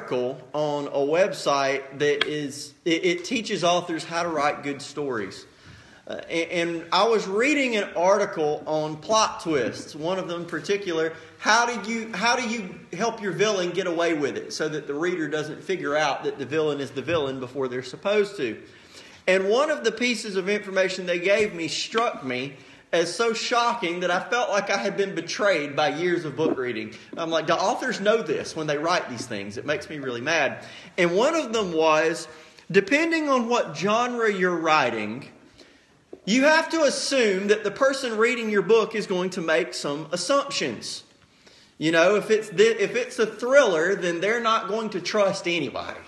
article on a website that is, it, it teaches authors how to write good stories. Uh, and, and I was reading an article on plot twists, one of them in particular. How do you how do you help your villain get away with it so that the reader doesn't figure out that the villain is the villain before they're supposed to? And one of the pieces of information they gave me struck me as so shocking that I felt like I had been betrayed by years of book reading. I'm like, the authors know this when they write these things. It makes me really mad. And one of them was depending on what genre you're writing, you have to assume that the person reading your book is going to make some assumptions. You know, if it's, if it's a thriller, then they're not going to trust anybody.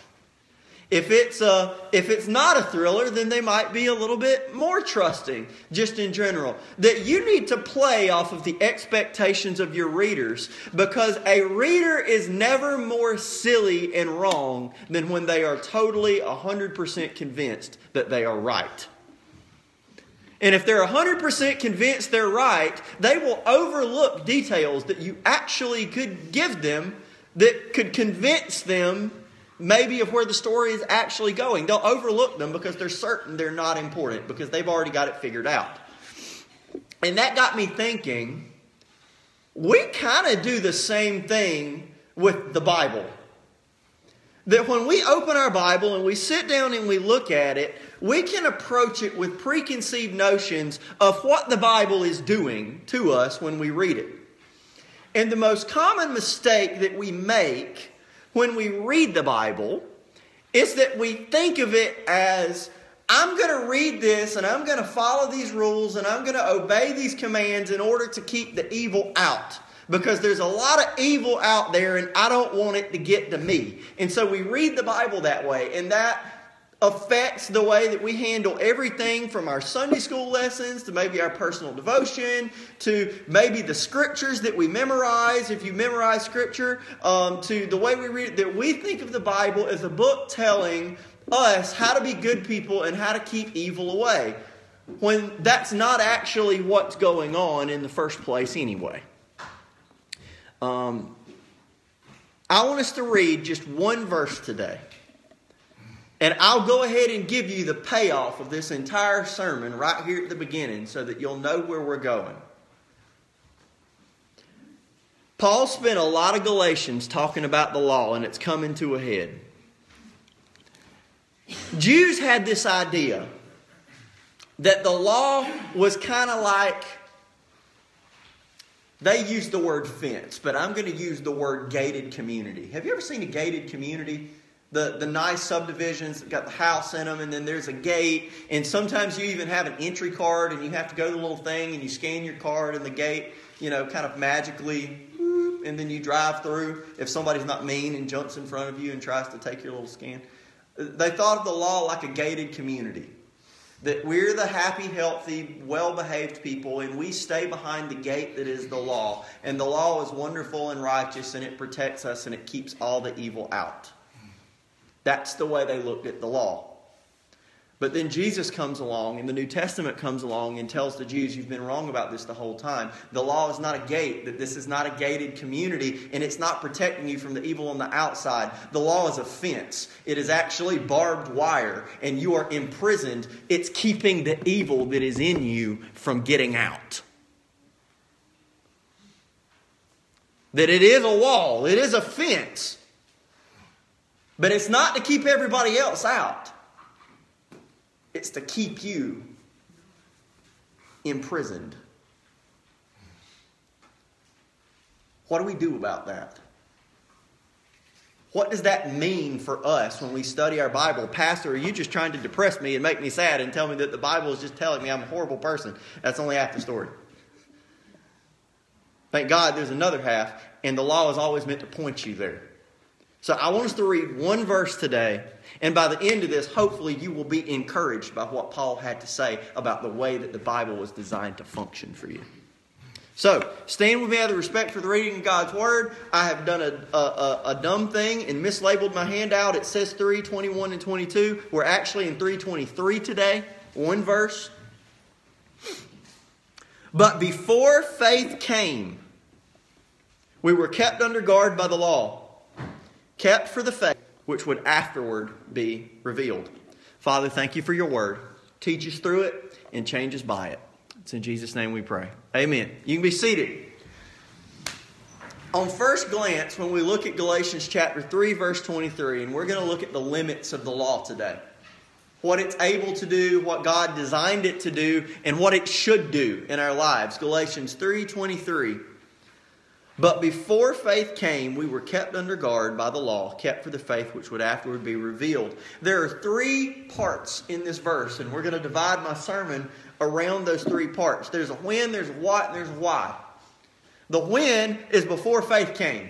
If it's, a, if it's not a thriller, then they might be a little bit more trusting, just in general. That you need to play off of the expectations of your readers because a reader is never more silly and wrong than when they are totally 100% convinced that they are right. And if they're 100% convinced they're right, they will overlook details that you actually could give them that could convince them maybe of where the story is actually going. They'll overlook them because they're certain they're not important because they've already got it figured out. And that got me thinking we kind of do the same thing with the Bible. That when we open our Bible and we sit down and we look at it, we can approach it with preconceived notions of what the Bible is doing to us when we read it. And the most common mistake that we make when we read the Bible is that we think of it as I'm going to read this and I'm going to follow these rules and I'm going to obey these commands in order to keep the evil out. Because there's a lot of evil out there and I don't want it to get to me. And so we read the Bible that way. And that affects the way that we handle everything from our Sunday school lessons to maybe our personal devotion to maybe the scriptures that we memorize, if you memorize scripture, um, to the way we read it, that we think of the Bible as a book telling us how to be good people and how to keep evil away. When that's not actually what's going on in the first place, anyway. Um, I want us to read just one verse today. And I'll go ahead and give you the payoff of this entire sermon right here at the beginning so that you'll know where we're going. Paul spent a lot of Galatians talking about the law, and it's coming to a head. Jews had this idea that the law was kind of like they used the word fence, but I'm going to use the word gated community. Have you ever seen a gated community? The, the nice subdivisions that got the house in them, and then there's a gate. And sometimes you even have an entry card, and you have to go to the little thing, and you scan your card, and the gate, you know, kind of magically, and then you drive through. If somebody's not mean and jumps in front of you and tries to take your little scan, they thought of the law like a gated community. That we're the happy, healthy, well behaved people, and we stay behind the gate that is the law. And the law is wonderful and righteous, and it protects us and it keeps all the evil out. That's the way they looked at the law. But then Jesus comes along and the New Testament comes along and tells the Jews, You've been wrong about this the whole time. The law is not a gate, that this is not a gated community, and it's not protecting you from the evil on the outside. The law is a fence, it is actually barbed wire, and you are imprisoned. It's keeping the evil that is in you from getting out. That it is a wall, it is a fence but it's not to keep everybody else out, it's to keep you imprisoned. What do we do about that? What does that mean for us when we study our Bible? Pastor, are you just trying to depress me and make me sad and tell me that the Bible is just telling me I'm a horrible person? That's only half the story. Thank God there's another half, and the law is always meant to point you there. So I want us to read one verse today, and by the end of this, hopefully you will be encouraged by what Paul had to say about the way that the Bible was designed to function for you. So, stand with me out of respect for the reading of God's Word. I have done a, a, a, dumb thing and mislabeled my handout. It says 3, 21, and 22. We're actually in 323 today, one verse. But before faith came, we were kept under guard by the law kept for the faith which would afterward be revealed. Father, thank you for your word. Teach us through it and change us by it. It's in Jesus' name we pray. Amen. You can be seated. On first glance, when we look at Galatians chapter 3, verse 23, and we're going to look at the limits of the law today what it's able to do, what God designed it to do, and what it should do in our lives. Galatians 3:23. But before faith came, we were kept under guard by the law, kept for the faith which would afterward be revealed. There are three parts in this verse, and we're going to divide my sermon around those three parts. There's a when, there's a what, and there's a why. The when is before faith came.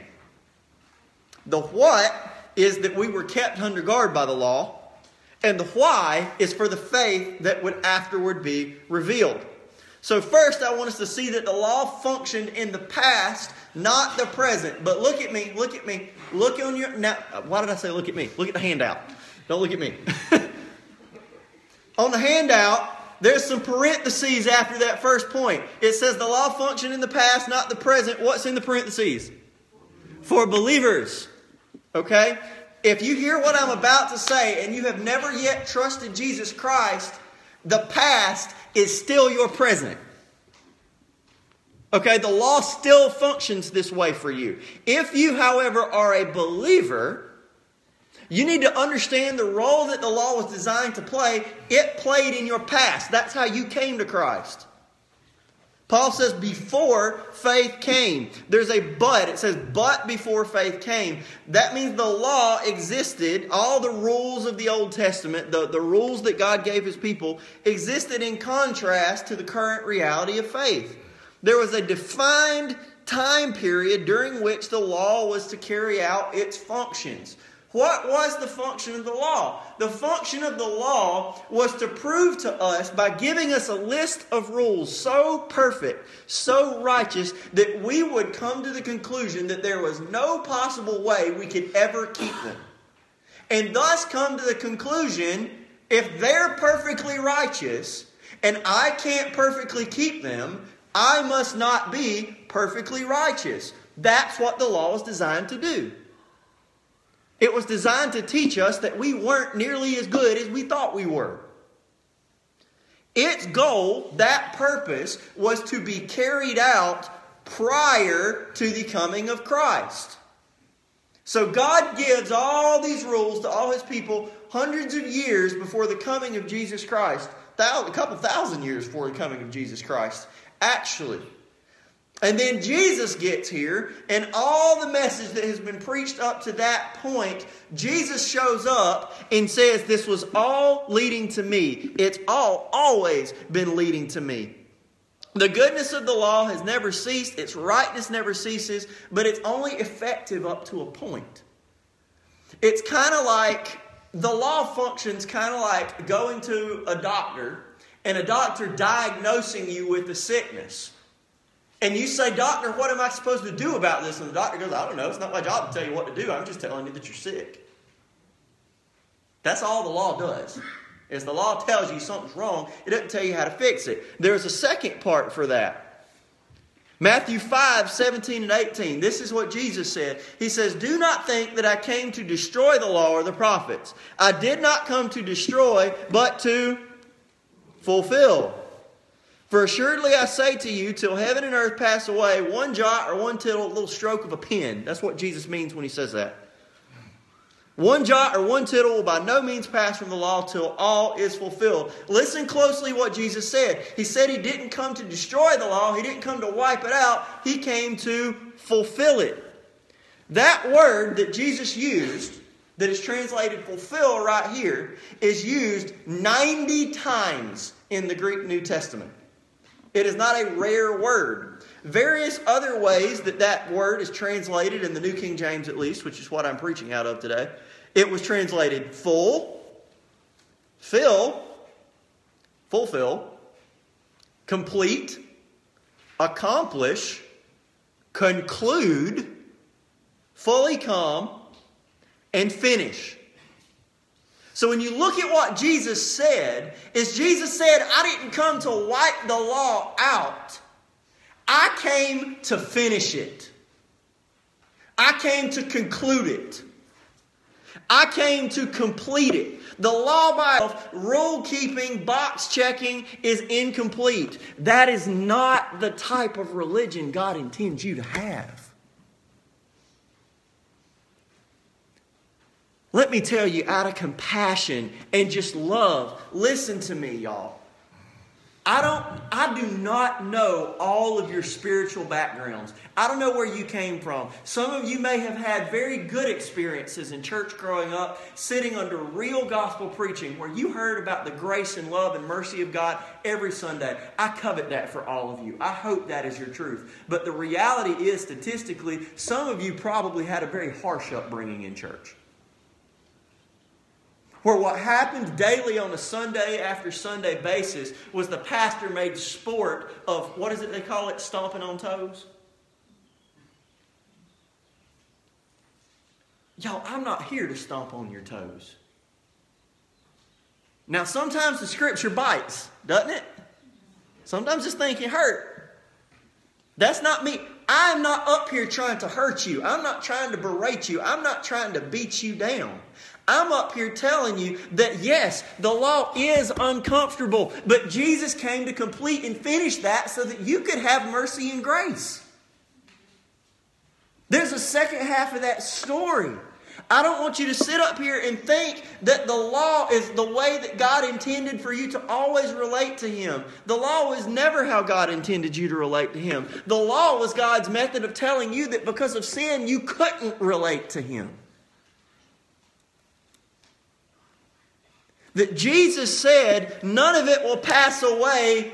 The what is that we were kept under guard by the law. And the why is for the faith that would afterward be revealed. So, first, I want us to see that the law functioned in the past, not the present. But look at me, look at me, look on your. Now, why did I say look at me? Look at the handout. Don't look at me. on the handout, there's some parentheses after that first point. It says the law functioned in the past, not the present. What's in the parentheses? For believers. Okay? If you hear what I'm about to say and you have never yet trusted Jesus Christ, the past is still your present. Okay, the law still functions this way for you. If you, however, are a believer, you need to understand the role that the law was designed to play. It played in your past. That's how you came to Christ. Paul says, before faith came. There's a but. It says, but before faith came. That means the law existed. All the rules of the Old Testament, the, the rules that God gave his people, existed in contrast to the current reality of faith. There was a defined time period during which the law was to carry out its functions. What was the function of the law? The function of the law was to prove to us by giving us a list of rules so perfect, so righteous, that we would come to the conclusion that there was no possible way we could ever keep them. And thus come to the conclusion if they're perfectly righteous and I can't perfectly keep them, I must not be perfectly righteous. That's what the law is designed to do. It was designed to teach us that we weren't nearly as good as we thought we were. Its goal, that purpose, was to be carried out prior to the coming of Christ. So God gives all these rules to all his people hundreds of years before the coming of Jesus Christ. A couple thousand years before the coming of Jesus Christ, actually. And then Jesus gets here, and all the message that has been preached up to that point, Jesus shows up and says, This was all leading to me. It's all always been leading to me. The goodness of the law has never ceased, its rightness never ceases, but it's only effective up to a point. It's kind of like the law functions kind of like going to a doctor and a doctor diagnosing you with a sickness. And you say, Doctor, what am I supposed to do about this? And the doctor goes, I don't know. It's not my job to tell you what to do. I'm just telling you that you're sick. That's all the law does. Is the law tells you something's wrong, it doesn't tell you how to fix it. There's a second part for that. Matthew 5, 17 and 18. This is what Jesus said. He says, Do not think that I came to destroy the law or the prophets. I did not come to destroy, but to fulfill. For assuredly I say to you, till heaven and earth pass away, one jot or one tittle, little stroke of a pen. That's what Jesus means when he says that. One jot or one tittle will by no means pass from the law till all is fulfilled. Listen closely what Jesus said. He said he didn't come to destroy the law, he didn't come to wipe it out, he came to fulfill it. That word that Jesus used, that is translated fulfill right here, is used 90 times in the Greek New Testament. It is not a rare word. Various other ways that that word is translated in the New King James, at least, which is what I'm preaching out of today. It was translated full, fill, fulfill, complete, accomplish, conclude, fully come, and finish. So when you look at what Jesus said, is Jesus said, I didn't come to wipe the law out. I came to finish it. I came to conclude it. I came to complete it. The law by itself, rule keeping, box checking is incomplete. That is not the type of religion God intends you to have. Let me tell you, out of compassion and just love, listen to me, y'all. I don't I do not know all of your spiritual backgrounds. I don't know where you came from. Some of you may have had very good experiences in church growing up, sitting under real gospel preaching where you heard about the grace and love and mercy of God every Sunday. I covet that for all of you. I hope that is your truth. But the reality is statistically, some of you probably had a very harsh upbringing in church where what happened daily on a Sunday after Sunday basis was the pastor made sport of what is it they call it? Stomping on toes? Y'all, I'm not here to stomp on your toes. Now, sometimes the scripture bites, doesn't it? Sometimes this thing can hurt. That's not me. I'm not up here trying to hurt you. I'm not trying to berate you. I'm not trying to beat you down. I'm up here telling you that yes, the law is uncomfortable, but Jesus came to complete and finish that so that you could have mercy and grace. There's a second half of that story. I don't want you to sit up here and think that the law is the way that God intended for you to always relate to Him. The law was never how God intended you to relate to Him. The law was God's method of telling you that because of sin, you couldn't relate to Him. That Jesus said, none of it will pass away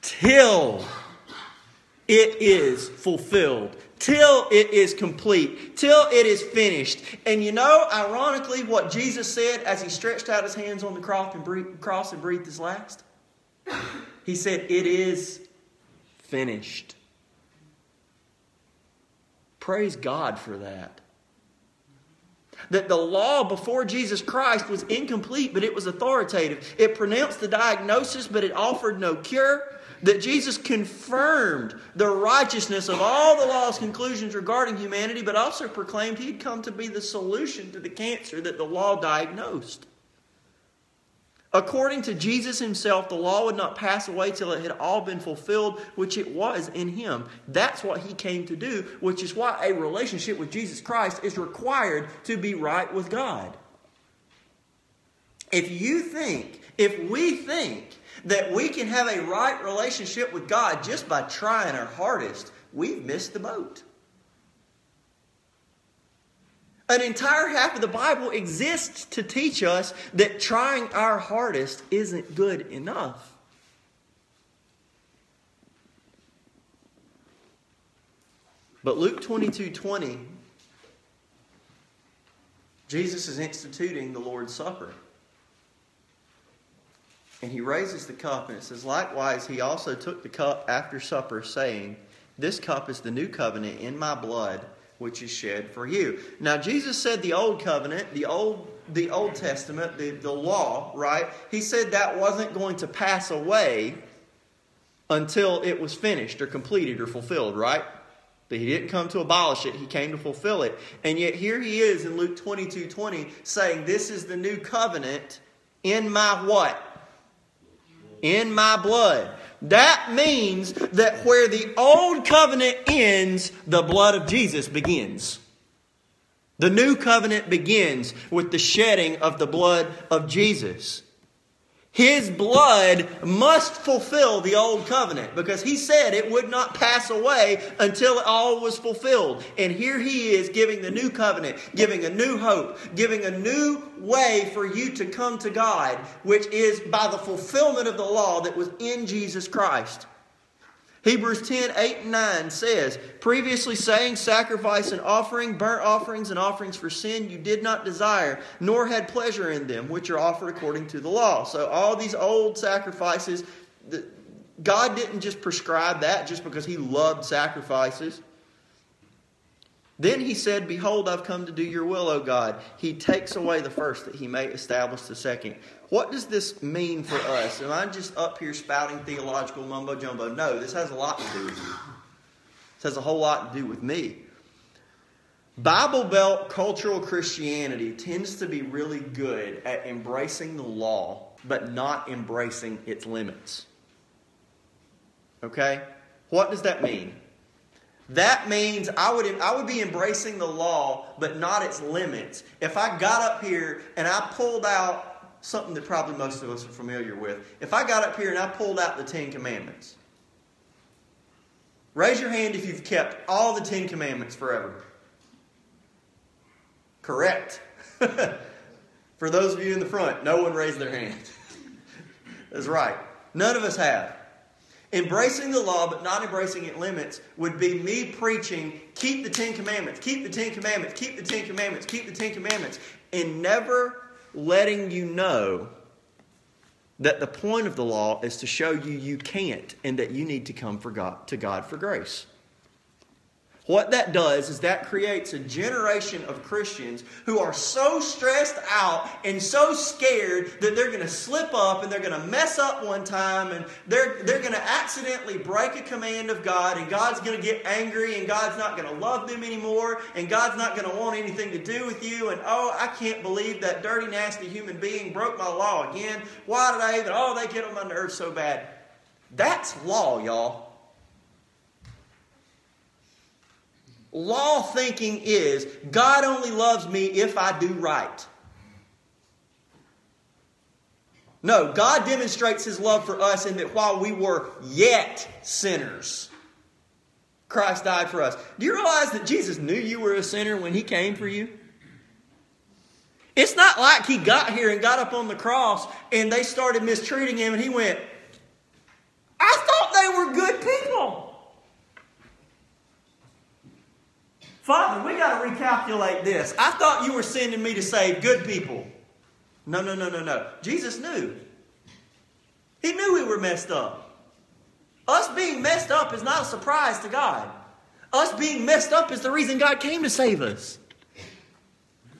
till it is fulfilled, till it is complete, till it is finished. And you know, ironically, what Jesus said as he stretched out his hands on the cross and breathed, his last? He said, It is finished. Praise God for that that the law before Jesus Christ was incomplete, but it was authoritative. It pronounced the diagnosis, but it offered no cure. That Jesus confirmed the righteousness of all the law's conclusions regarding humanity, but also proclaimed he'd come to be the solution to the cancer that the law diagnosed. According to Jesus himself, the law would not pass away till it had all been fulfilled, which it was in him. That's what he came to do, which is why a relationship with Jesus Christ is required to be right with God. If you think, if we think that we can have a right relationship with God just by trying our hardest, we've missed the boat. An entire half of the Bible exists to teach us that trying our hardest isn't good enough. But Luke 22 20, Jesus is instituting the Lord's Supper. And he raises the cup, and it says, Likewise, he also took the cup after supper, saying, This cup is the new covenant in my blood which is shed for you. Now Jesus said the old covenant, the old the Old Testament, the, the law, right? He said that wasn't going to pass away until it was finished or completed or fulfilled, right? That he didn't come to abolish it, he came to fulfill it. And yet here he is in Luke 22 20 saying, This is the new covenant in my what? In my blood. That means that where the old covenant ends, the blood of Jesus begins. The new covenant begins with the shedding of the blood of Jesus. His blood must fulfill the old covenant because he said it would not pass away until it all was fulfilled. And here he is giving the new covenant, giving a new hope, giving a new way for you to come to God, which is by the fulfillment of the law that was in Jesus Christ. Hebrews 10 8 and 9 says, Previously saying, Sacrifice and offering, burnt offerings and offerings for sin you did not desire, nor had pleasure in them, which are offered according to the law. So, all these old sacrifices, God didn't just prescribe that just because He loved sacrifices. Then he said, Behold, I've come to do your will, O God. He takes away the first that he may establish the second. What does this mean for us? Am I just up here spouting theological mumbo jumbo? No, this has a lot to do with you. This has a whole lot to do with me. Bible Belt cultural Christianity tends to be really good at embracing the law, but not embracing its limits. Okay? What does that mean? That means I would, I would be embracing the law, but not its limits. If I got up here and I pulled out something that probably most of us are familiar with, if I got up here and I pulled out the Ten Commandments, raise your hand if you've kept all the Ten Commandments forever. Correct. For those of you in the front, no one raised their hand. That's right. None of us have. Embracing the law but not embracing its limits would be me preaching, keep the Ten Commandments, keep the Ten Commandments, keep the Ten Commandments, keep the Ten Commandments, and never letting you know that the point of the law is to show you you can't and that you need to come for God, to God for grace. What that does is that creates a generation of Christians who are so stressed out and so scared that they're going to slip up and they're going to mess up one time and they're, they're going to accidentally break a command of God and God's going to get angry and God's not going to love them anymore and God's not going to want anything to do with you and oh, I can't believe that dirty, nasty human being broke my law again. Why did I even, oh, they get on my nerves so bad. That's law, y'all. Law thinking is God only loves me if I do right. No, God demonstrates his love for us in that while we were yet sinners, Christ died for us. Do you realize that Jesus knew you were a sinner when he came for you? It's not like he got here and got up on the cross and they started mistreating him and he went, I thought they were good people. Father, we got to recalculate this. I thought you were sending me to save good people. No, no, no, no, no. Jesus knew. He knew we were messed up. Us being messed up is not a surprise to God. Us being messed up is the reason God came to save us.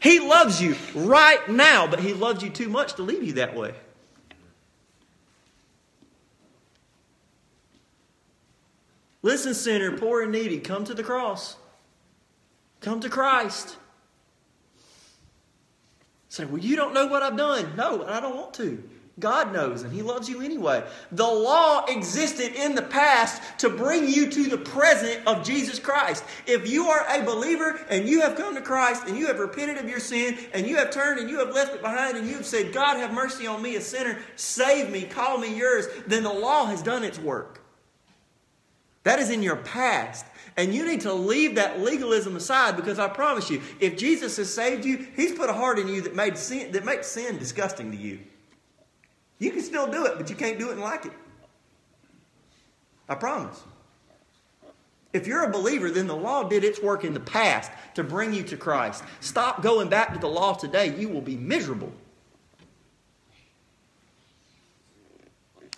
He loves you right now, but He loves you too much to leave you that way. Listen, sinner, poor and needy, come to the cross. Come to Christ. Say, well, you don't know what I've done. No, I don't want to. God knows, and He loves you anyway. The law existed in the past to bring you to the present of Jesus Christ. If you are a believer and you have come to Christ and you have repented of your sin and you have turned and you have left it behind and you have said, God, have mercy on me, a sinner, save me, call me yours, then the law has done its work. That is in your past. And you need to leave that legalism aside because I promise you, if Jesus has saved you, He's put a heart in you that, made sin, that makes sin disgusting to you. You can still do it, but you can't do it and like it. I promise. If you're a believer, then the law did its work in the past to bring you to Christ. Stop going back to the law today. You will be miserable.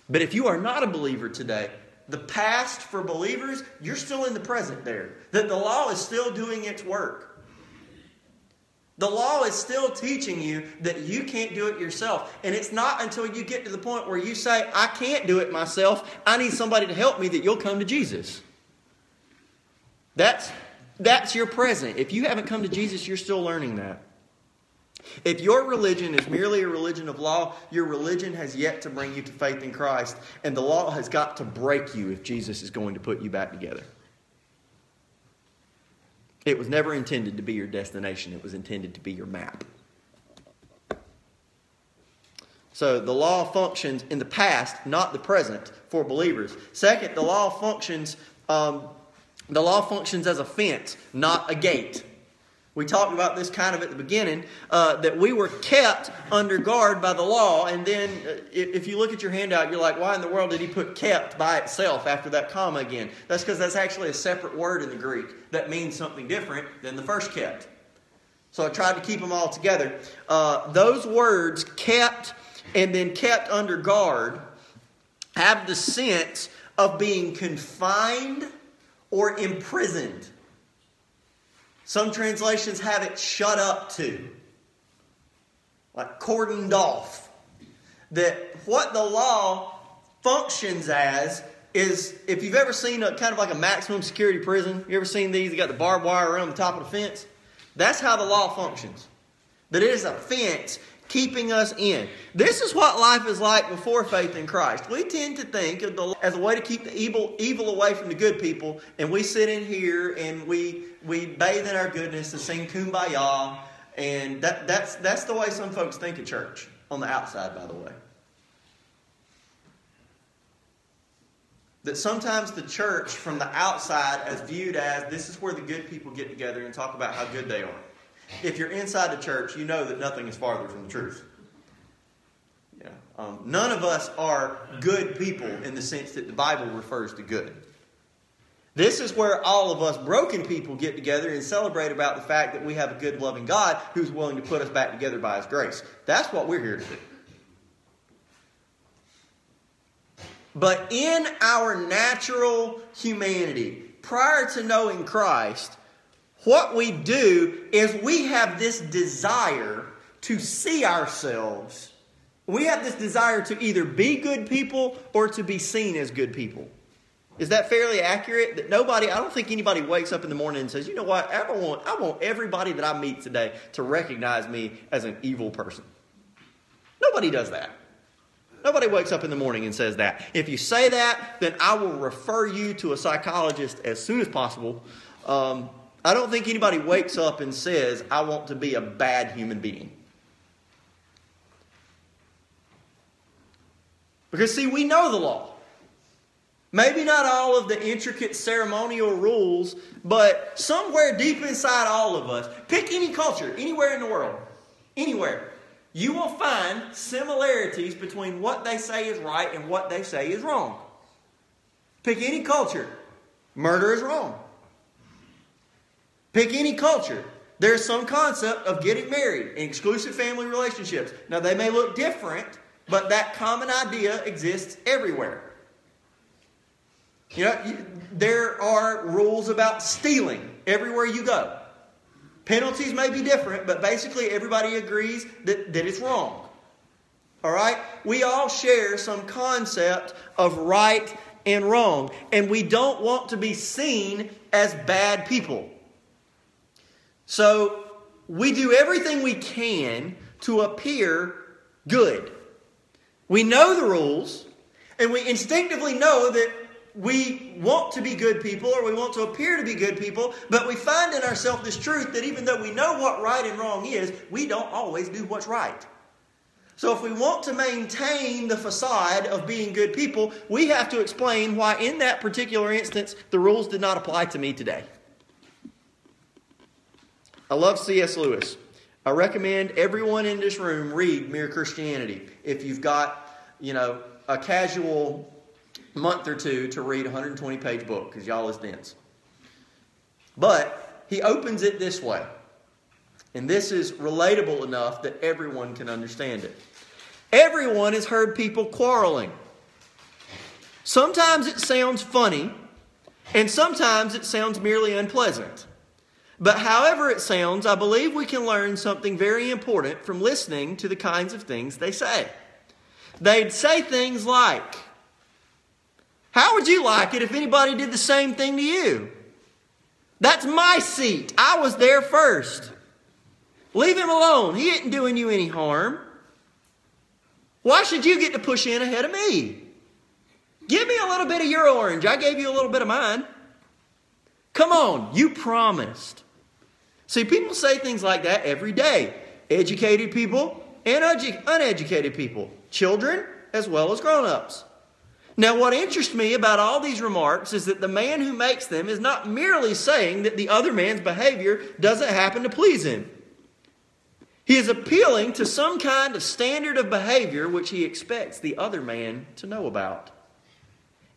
But if you are not a believer today, the past for believers, you're still in the present there. That the law is still doing its work. The law is still teaching you that you can't do it yourself. And it's not until you get to the point where you say, I can't do it myself, I need somebody to help me, that you'll come to Jesus. That's, that's your present. If you haven't come to Jesus, you're still learning that. If your religion is merely a religion of law, your religion has yet to bring you to faith in Christ, and the law has got to break you if Jesus is going to put you back together. It was never intended to be your destination, it was intended to be your map. So the law functions in the past, not the present, for believers. Second, the law functions. Um, the law functions as a fence, not a gate. We talked about this kind of at the beginning uh, that we were kept under guard by the law. And then, uh, if you look at your handout, you're like, why in the world did he put kept by itself after that comma again? That's because that's actually a separate word in the Greek that means something different than the first kept. So I tried to keep them all together. Uh, those words, kept and then kept under guard, have the sense of being confined or imprisoned. Some translations have it shut up to, like cordoned off. That what the law functions as is if you've ever seen a kind of like a maximum security prison, you ever seen these? You got the barbed wire around the top of the fence. That's how the law functions. That it is a fence keeping us in. This is what life is like before faith in Christ. We tend to think of the as a way to keep the evil evil away from the good people, and we sit in here and we we bathe in our goodness and sing kumbaya, and that, that's that's the way some folks think of church on the outside, by the way. That sometimes the church from the outside is viewed as this is where the good people get together and talk about how good they are. If you're inside the church, you know that nothing is farther from the truth. Yeah. Um, none of us are good people in the sense that the Bible refers to good. This is where all of us broken people get together and celebrate about the fact that we have a good, loving God who's willing to put us back together by His grace. That's what we're here to do. But in our natural humanity, prior to knowing Christ, what we do is we have this desire to see ourselves. We have this desire to either be good people or to be seen as good people. Is that fairly accurate? That nobody, I don't think anybody wakes up in the morning and says, you know what, I want, I want everybody that I meet today to recognize me as an evil person. Nobody does that. Nobody wakes up in the morning and says that. If you say that, then I will refer you to a psychologist as soon as possible um, I don't think anybody wakes up and says, I want to be a bad human being. Because, see, we know the law. Maybe not all of the intricate ceremonial rules, but somewhere deep inside all of us, pick any culture, anywhere in the world, anywhere, you will find similarities between what they say is right and what they say is wrong. Pick any culture. Murder is wrong. Pick any culture. There's some concept of getting married and exclusive family relationships. Now, they may look different, but that common idea exists everywhere. You know, there are rules about stealing everywhere you go. Penalties may be different, but basically everybody agrees that, that it's wrong. All right? We all share some concept of right and wrong, and we don't want to be seen as bad people. So we do everything we can to appear good. We know the rules, and we instinctively know that we want to be good people or we want to appear to be good people, but we find in ourselves this truth that even though we know what right and wrong is, we don't always do what's right. So, if we want to maintain the facade of being good people, we have to explain why, in that particular instance, the rules did not apply to me today. I love C.S. Lewis. I recommend everyone in this room read Mere Christianity. If you've got, you know, a casual month or two to read a 120 page book, because y'all is dense. But he opens it this way. And this is relatable enough that everyone can understand it. Everyone has heard people quarreling. Sometimes it sounds funny, and sometimes it sounds merely unpleasant. But however it sounds, I believe we can learn something very important from listening to the kinds of things they say. They'd say things like, How would you like it if anybody did the same thing to you? That's my seat. I was there first. Leave him alone. He isn't doing you any harm. Why should you get to push in ahead of me? Give me a little bit of your orange. I gave you a little bit of mine. Come on, you promised. See, people say things like that every day. Educated people and uneducated people, children as well as grown ups. Now, what interests me about all these remarks is that the man who makes them is not merely saying that the other man's behavior doesn't happen to please him. He is appealing to some kind of standard of behavior which he expects the other man to know about.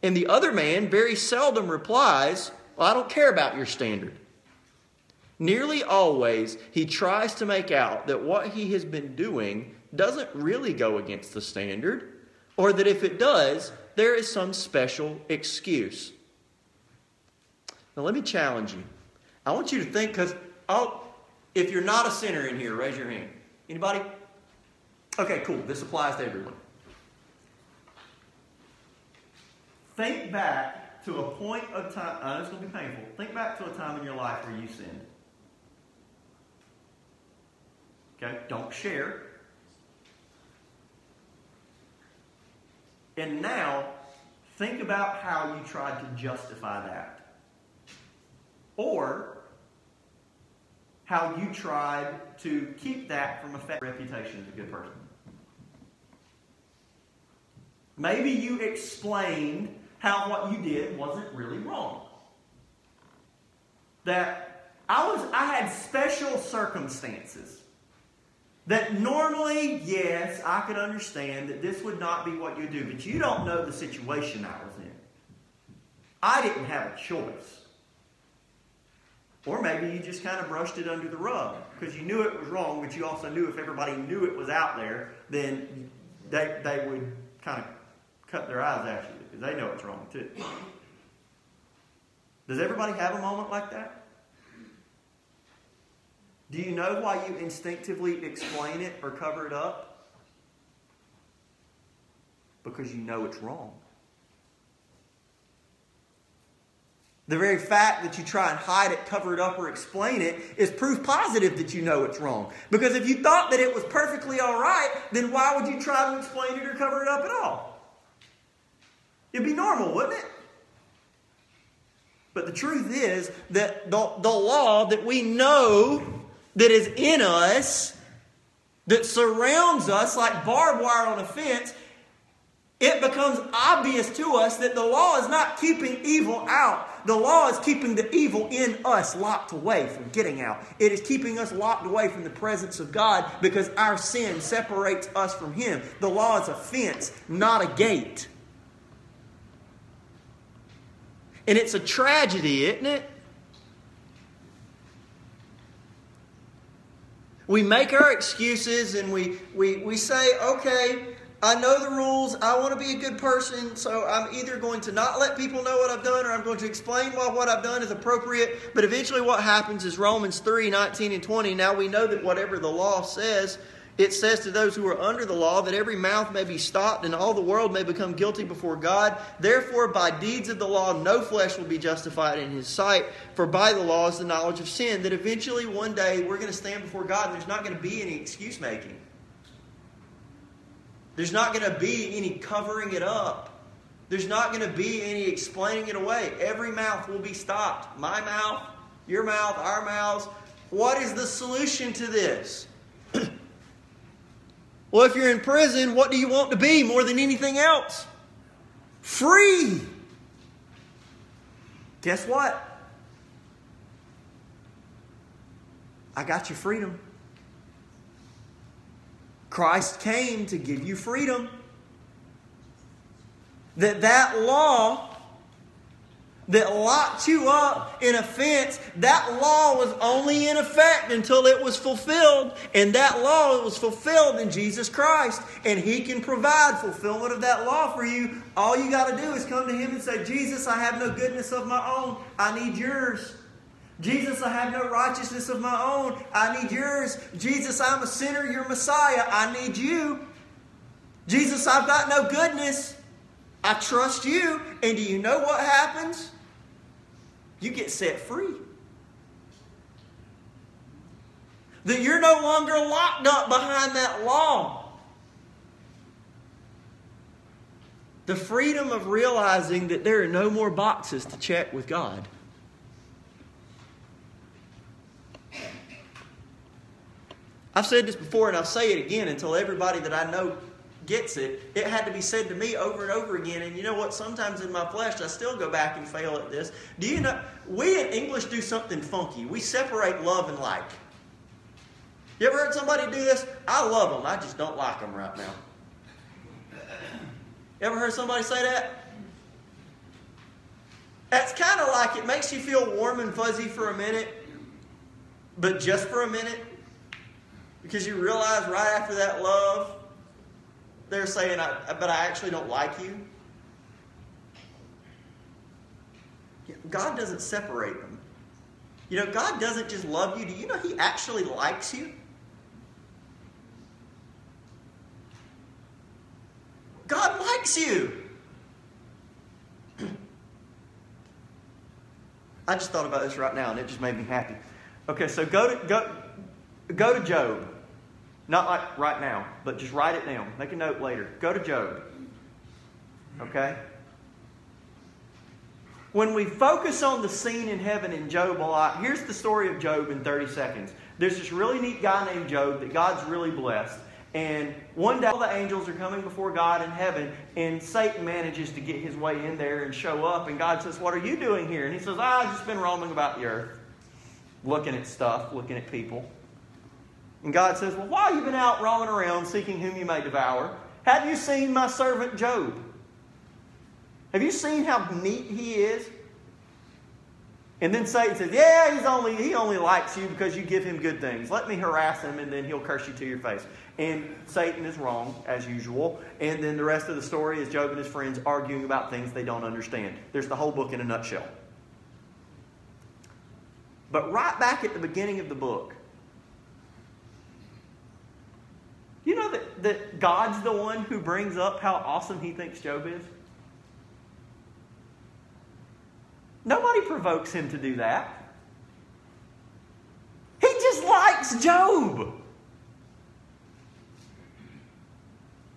And the other man very seldom replies, Well, I don't care about your standard. Nearly always, he tries to make out that what he has been doing doesn't really go against the standard, or that if it does, there is some special excuse. Now, let me challenge you. I want you to think, because oh, if you're not a sinner in here, raise your hand. Anybody? Okay, cool. This applies to everyone. Think back to a point of time. I it's going to be painful. Think back to a time in your life where you sinned. Okay? Don't share. And now, think about how you tried to justify that. Or how you tried to keep that from affecting your reputation as a good person. Maybe you explained how what you did wasn't really wrong. That I was I had special circumstances. That normally, yes, I could understand that this would not be what you do, but you don't know the situation I was in. I didn't have a choice. Or maybe you just kind of brushed it under the rug because you knew it was wrong, but you also knew if everybody knew it was out there, then they, they would kind of cut their eyes at you because they know it's wrong too. Does everybody have a moment like that? Do you know why you instinctively explain it or cover it up? Because you know it's wrong. The very fact that you try and hide it, cover it up, or explain it is proof positive that you know it's wrong. Because if you thought that it was perfectly all right, then why would you try to explain it or cover it up at all? It'd be normal, wouldn't it? But the truth is that the, the law that we know that is in us, that surrounds us like barbed wire on a fence, it becomes obvious to us that the law is not keeping evil out. The law is keeping the evil in us locked away from getting out. It is keeping us locked away from the presence of God because our sin separates us from Him. The law is a fence, not a gate. And it's a tragedy, isn't it? We make our excuses and we, we, we say, okay, I know the rules. I want to be a good person, so I'm either going to not let people know what I've done or I'm going to explain why what I've done is appropriate. But eventually, what happens is Romans 3 19 and 20. Now we know that whatever the law says, it says to those who are under the law that every mouth may be stopped and all the world may become guilty before God. Therefore, by deeds of the law, no flesh will be justified in his sight. For by the law is the knowledge of sin. That eventually, one day, we're going to stand before God and there's not going to be any excuse making. There's not going to be any covering it up. There's not going to be any explaining it away. Every mouth will be stopped. My mouth, your mouth, our mouths. What is the solution to this? well, if you're in prison, what do you want to be more than anything else? Free. Guess what? I got your freedom. Christ came to give you freedom. That that law that locked you up in a fence, that law was only in effect until it was fulfilled. And that law was fulfilled in Jesus Christ. And He can provide fulfillment of that law for you. All you got to do is come to Him and say, Jesus, I have no goodness of my own. I need yours. Jesus, I have no righteousness of my own. I need yours. Jesus, I'm a sinner. You're Messiah. I need you. Jesus, I've got no goodness. I trust you. And do you know what happens? You get set free. That you're no longer locked up behind that law. The freedom of realizing that there are no more boxes to check with God. I've said this before and I'll say it again until everybody that I know gets it. It had to be said to me over and over again. And you know what? Sometimes in my flesh, I still go back and fail at this. Do you know? We in English do something funky. We separate love and like. You ever heard somebody do this? I love them. I just don't like them right now. You ever heard somebody say that? That's kind of like it makes you feel warm and fuzzy for a minute, but just for a minute. Because you realize right after that love, they're saying, I, but I actually don't like you. God doesn't separate them. You know, God doesn't just love you. Do you know He actually likes you? God likes you. I just thought about this right now and it just made me happy. Okay, so go to go go to Job. Not like right now, but just write it down. Make a note later. Go to Job. Okay? When we focus on the scene in heaven in Job a lot, here's the story of Job in 30 seconds. There's this really neat guy named Job that God's really blessed. And one day, all the angels are coming before God in heaven, and Satan manages to get his way in there and show up. And God says, What are you doing here? And he says, ah, I've just been roaming about the earth, looking at stuff, looking at people. And God says, Well, why have you been out roaming around seeking whom you may devour? Have you seen my servant Job? Have you seen how neat he is? And then Satan says, Yeah, he's only, he only likes you because you give him good things. Let me harass him and then he'll curse you to your face. And Satan is wrong, as usual. And then the rest of the story is Job and his friends arguing about things they don't understand. There's the whole book in a nutshell. But right back at the beginning of the book, you know that, that God's the one who brings up how awesome he thinks Job is? Nobody provokes him to do that. He just likes Job.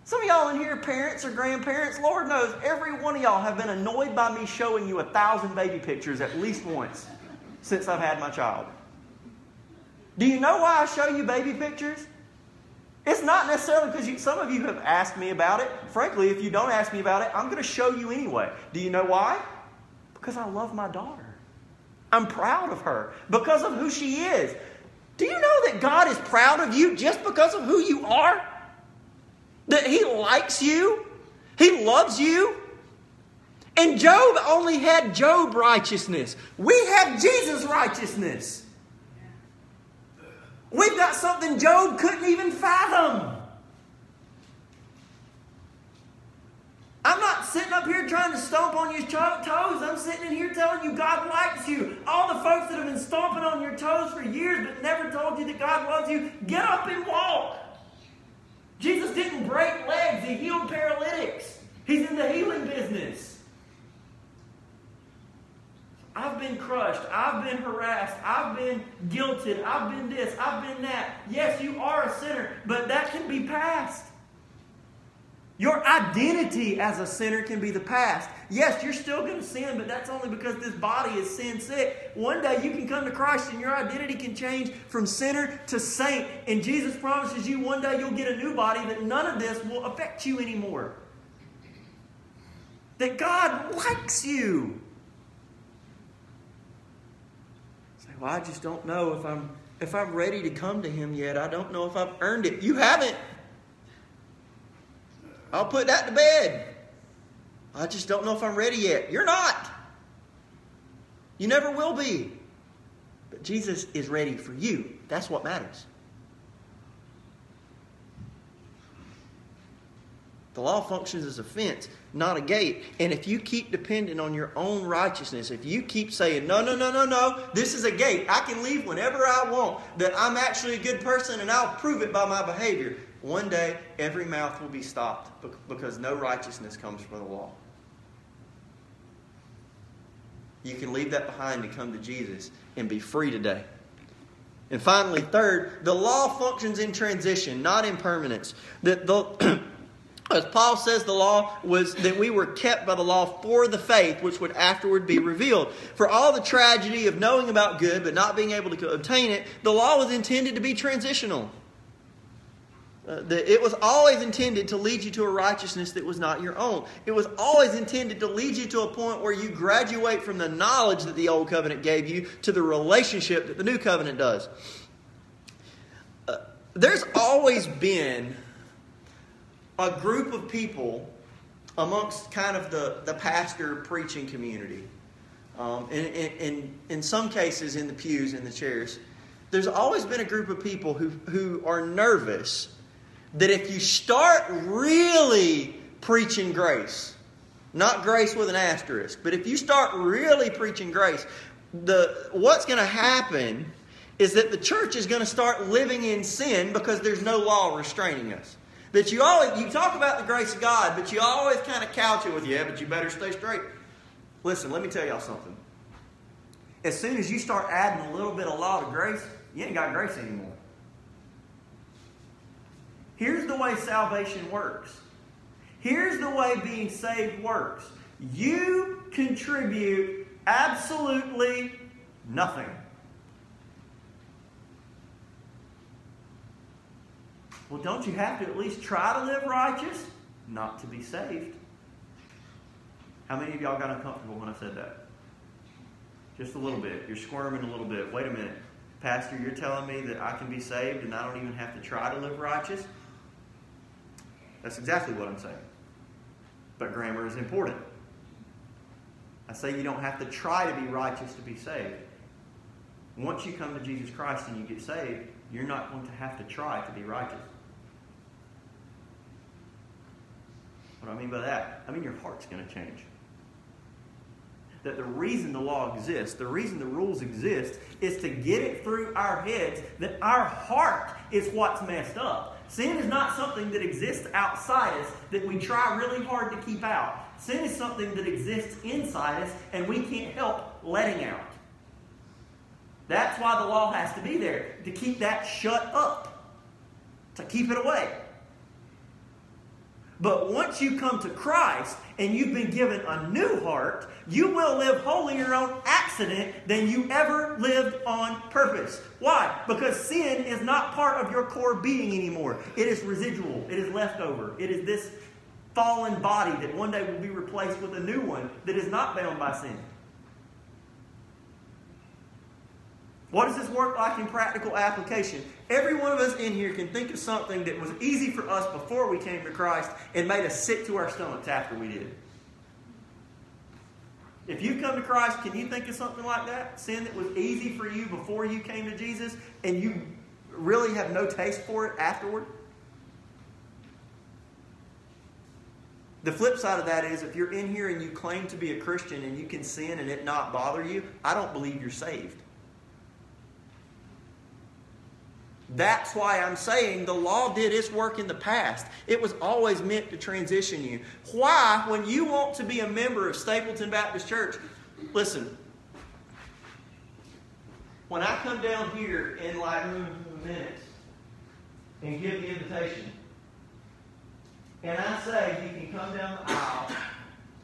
Some of y'all in here, parents or grandparents, Lord knows every one of y'all have been annoyed by me showing you a thousand baby pictures at least once since I've had my child. Do you know why I show you baby pictures? It's not necessarily because you, some of you have asked me about it. Frankly, if you don't ask me about it, I'm going to show you anyway. Do you know why? Because I love my daughter. I'm proud of her because of who she is. Do you know that God is proud of you just because of who you are? That He likes you, He loves you. And Job only had Job righteousness. We have Jesus righteousness. We've got something Job couldn't even fathom. I'm not sitting up here trying to stomp on your toes. I'm sitting in here telling you God likes you. All the folks that have been stomping on your toes for years but never told you that God loves you, get up and walk. Jesus didn't break legs, He healed paralytics. He's in the healing business. I've been crushed. I've been harassed. I've been guilted. I've been this. I've been that. Yes, you are a sinner, but that can be past. Your identity as a sinner can be the past. Yes, you're still going to sin, but that's only because this body is sin sick. One day you can come to Christ and your identity can change from sinner to saint. And Jesus promises you one day you'll get a new body that none of this will affect you anymore. That God likes you. Well, I just don't know if I'm if I'm ready to come to him yet. I don't know if I've earned it. You haven't. I'll put that to bed. I just don't know if I'm ready yet. You're not. You never will be. But Jesus is ready for you. That's what matters. The law functions as a fence, not a gate. And if you keep depending on your own righteousness, if you keep saying, no, no, no, no, no, this is a gate, I can leave whenever I want, that I'm actually a good person and I'll prove it by my behavior, one day, every mouth will be stopped because no righteousness comes from the law. You can leave that behind and come to Jesus and be free today. And finally, third, the law functions in transition, not in permanence. That the as Paul says, the law was that we were kept by the law for the faith which would afterward be revealed. For all the tragedy of knowing about good but not being able to obtain it, the law was intended to be transitional. Uh, it was always intended to lead you to a righteousness that was not your own. It was always intended to lead you to a point where you graduate from the knowledge that the old covenant gave you to the relationship that the new covenant does. Uh, there's always been a group of people amongst kind of the, the pastor preaching community. Um, in, in, in some cases, in the pews, in the chairs, there's always been a group of people who, who are nervous that if you start really preaching grace, not grace with an asterisk, but if you start really preaching grace, the what's going to happen is that the church is going to start living in sin because there's no law restraining us. That you always you talk about the grace of God, but you always kind of couch it with yeah, but you better stay straight. Listen, let me tell y'all something. As soon as you start adding a little bit of law to grace, you ain't got grace anymore. Here's the way salvation works. Here's the way being saved works. You contribute absolutely nothing. Well, don't you have to at least try to live righteous? Not to be saved. How many of y'all got uncomfortable when I said that? Just a little bit. You're squirming a little bit. Wait a minute. Pastor, you're telling me that I can be saved and I don't even have to try to live righteous? That's exactly what I'm saying. But grammar is important. I say you don't have to try to be righteous to be saved. Once you come to Jesus Christ and you get saved, you're not going to have to try to be righteous. What do I mean by that? I mean your heart's going to change. That the reason the law exists, the reason the rules exist, is to get it through our heads that our heart is what's messed up. Sin is not something that exists outside us that we try really hard to keep out. Sin is something that exists inside us and we can't help letting out. That's why the law has to be there, to keep that shut up, to keep it away. But once you come to Christ and you've been given a new heart, you will live holier on accident than you ever lived on purpose. Why? Because sin is not part of your core being anymore. It is residual, it is leftover. It is this fallen body that one day will be replaced with a new one that is not bound by sin. What does this work like in practical application? Every one of us in here can think of something that was easy for us before we came to Christ and made us sick to our stomachs after we did. If you come to Christ, can you think of something like that? Sin that was easy for you before you came to Jesus and you really have no taste for it afterward? The flip side of that is if you're in here and you claim to be a Christian and you can sin and it not bother you, I don't believe you're saved. That's why I'm saying the law did its work in the past. It was always meant to transition you. Why, when you want to be a member of Stapleton Baptist Church, listen, when I come down here in like minutes and give the invitation, and I say you can come down the aisle,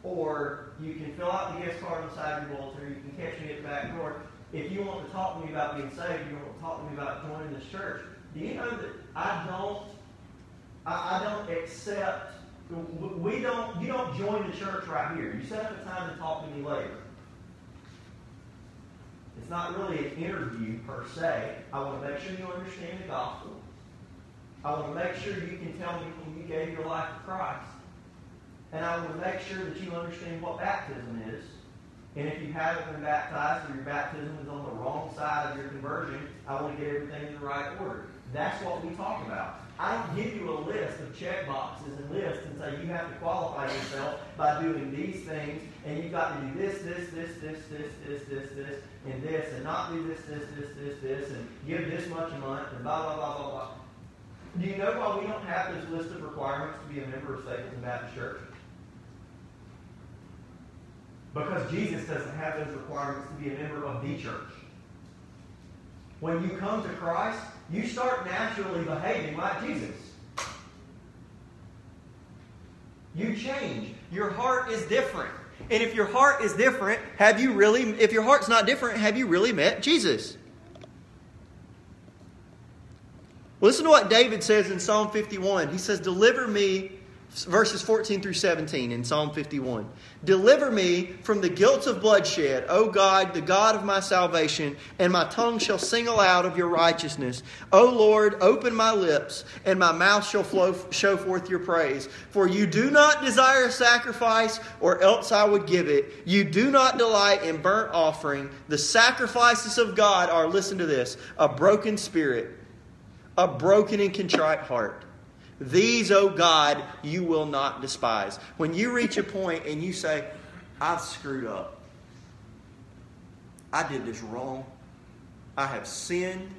or you can fill out the guest card on the your bulletin, or you can catch me at the back door, if you want to talk to me about being saved, you want to talk to me about joining this church, do you know that I don't, I, I don't accept, we don't, you don't join the church right here. You set up a time to talk to me later. It's not really an interview per se. I want to make sure you understand the gospel. I want to make sure you can tell me when you gave your life to Christ. And I want to make sure that you understand what baptism is and if you haven't been baptized or your baptism is on the wrong side of your conversion, I want to get everything in the right order. That's what we talk about. I don't give you a list of check boxes and lists and say you have to qualify yourself by doing these things, and you've got to do this, this, this, this, this, this, this, this, and this, and not do this, this, this, this, this, and give this much a month, and blah, blah, blah, blah, blah. Do you know why we don't have this list of requirements to be a member of Stapleton Baptist Church? Because Jesus doesn't have those requirements to be a member of the church. When you come to Christ, you start naturally behaving like Jesus. You change. Your heart is different. And if your heart is different, have you really, if your heart's not different, have you really met Jesus? Listen to what David says in Psalm 51. He says, Deliver me verses 14 through 17 in Psalm 51. Deliver me from the guilt of bloodshed, O God, the God of my salvation, and my tongue shall sing aloud of your righteousness. O Lord, open my lips, and my mouth shall flow, show forth your praise. For you do not desire sacrifice, or else I would give it. You do not delight in burnt offering. The sacrifices of God are, listen to this, a broken spirit, a broken and contrite heart. These, O oh God, you will not despise. When you reach a point and you say, I've screwed up, I did this wrong, I have sinned,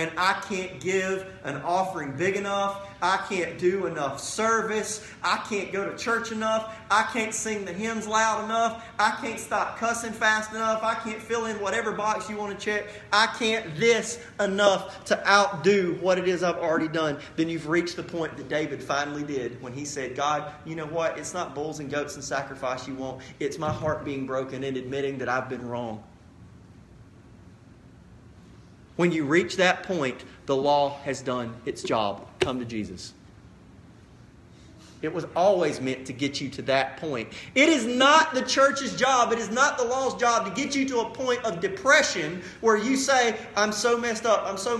and I can't give an offering big enough. I can't do enough service. I can't go to church enough. I can't sing the hymns loud enough. I can't stop cussing fast enough. I can't fill in whatever box you want to check. I can't this enough to outdo what it is I've already done. Then you've reached the point that David finally did when he said, God, you know what? It's not bulls and goats and sacrifice you want. It's my heart being broken and admitting that I've been wrong. When you reach that point, the law has done its job. Come to Jesus. It was always meant to get you to that point. It is not the church's job, it is not the law's job to get you to a point of depression where you say, I'm so messed up, I'm so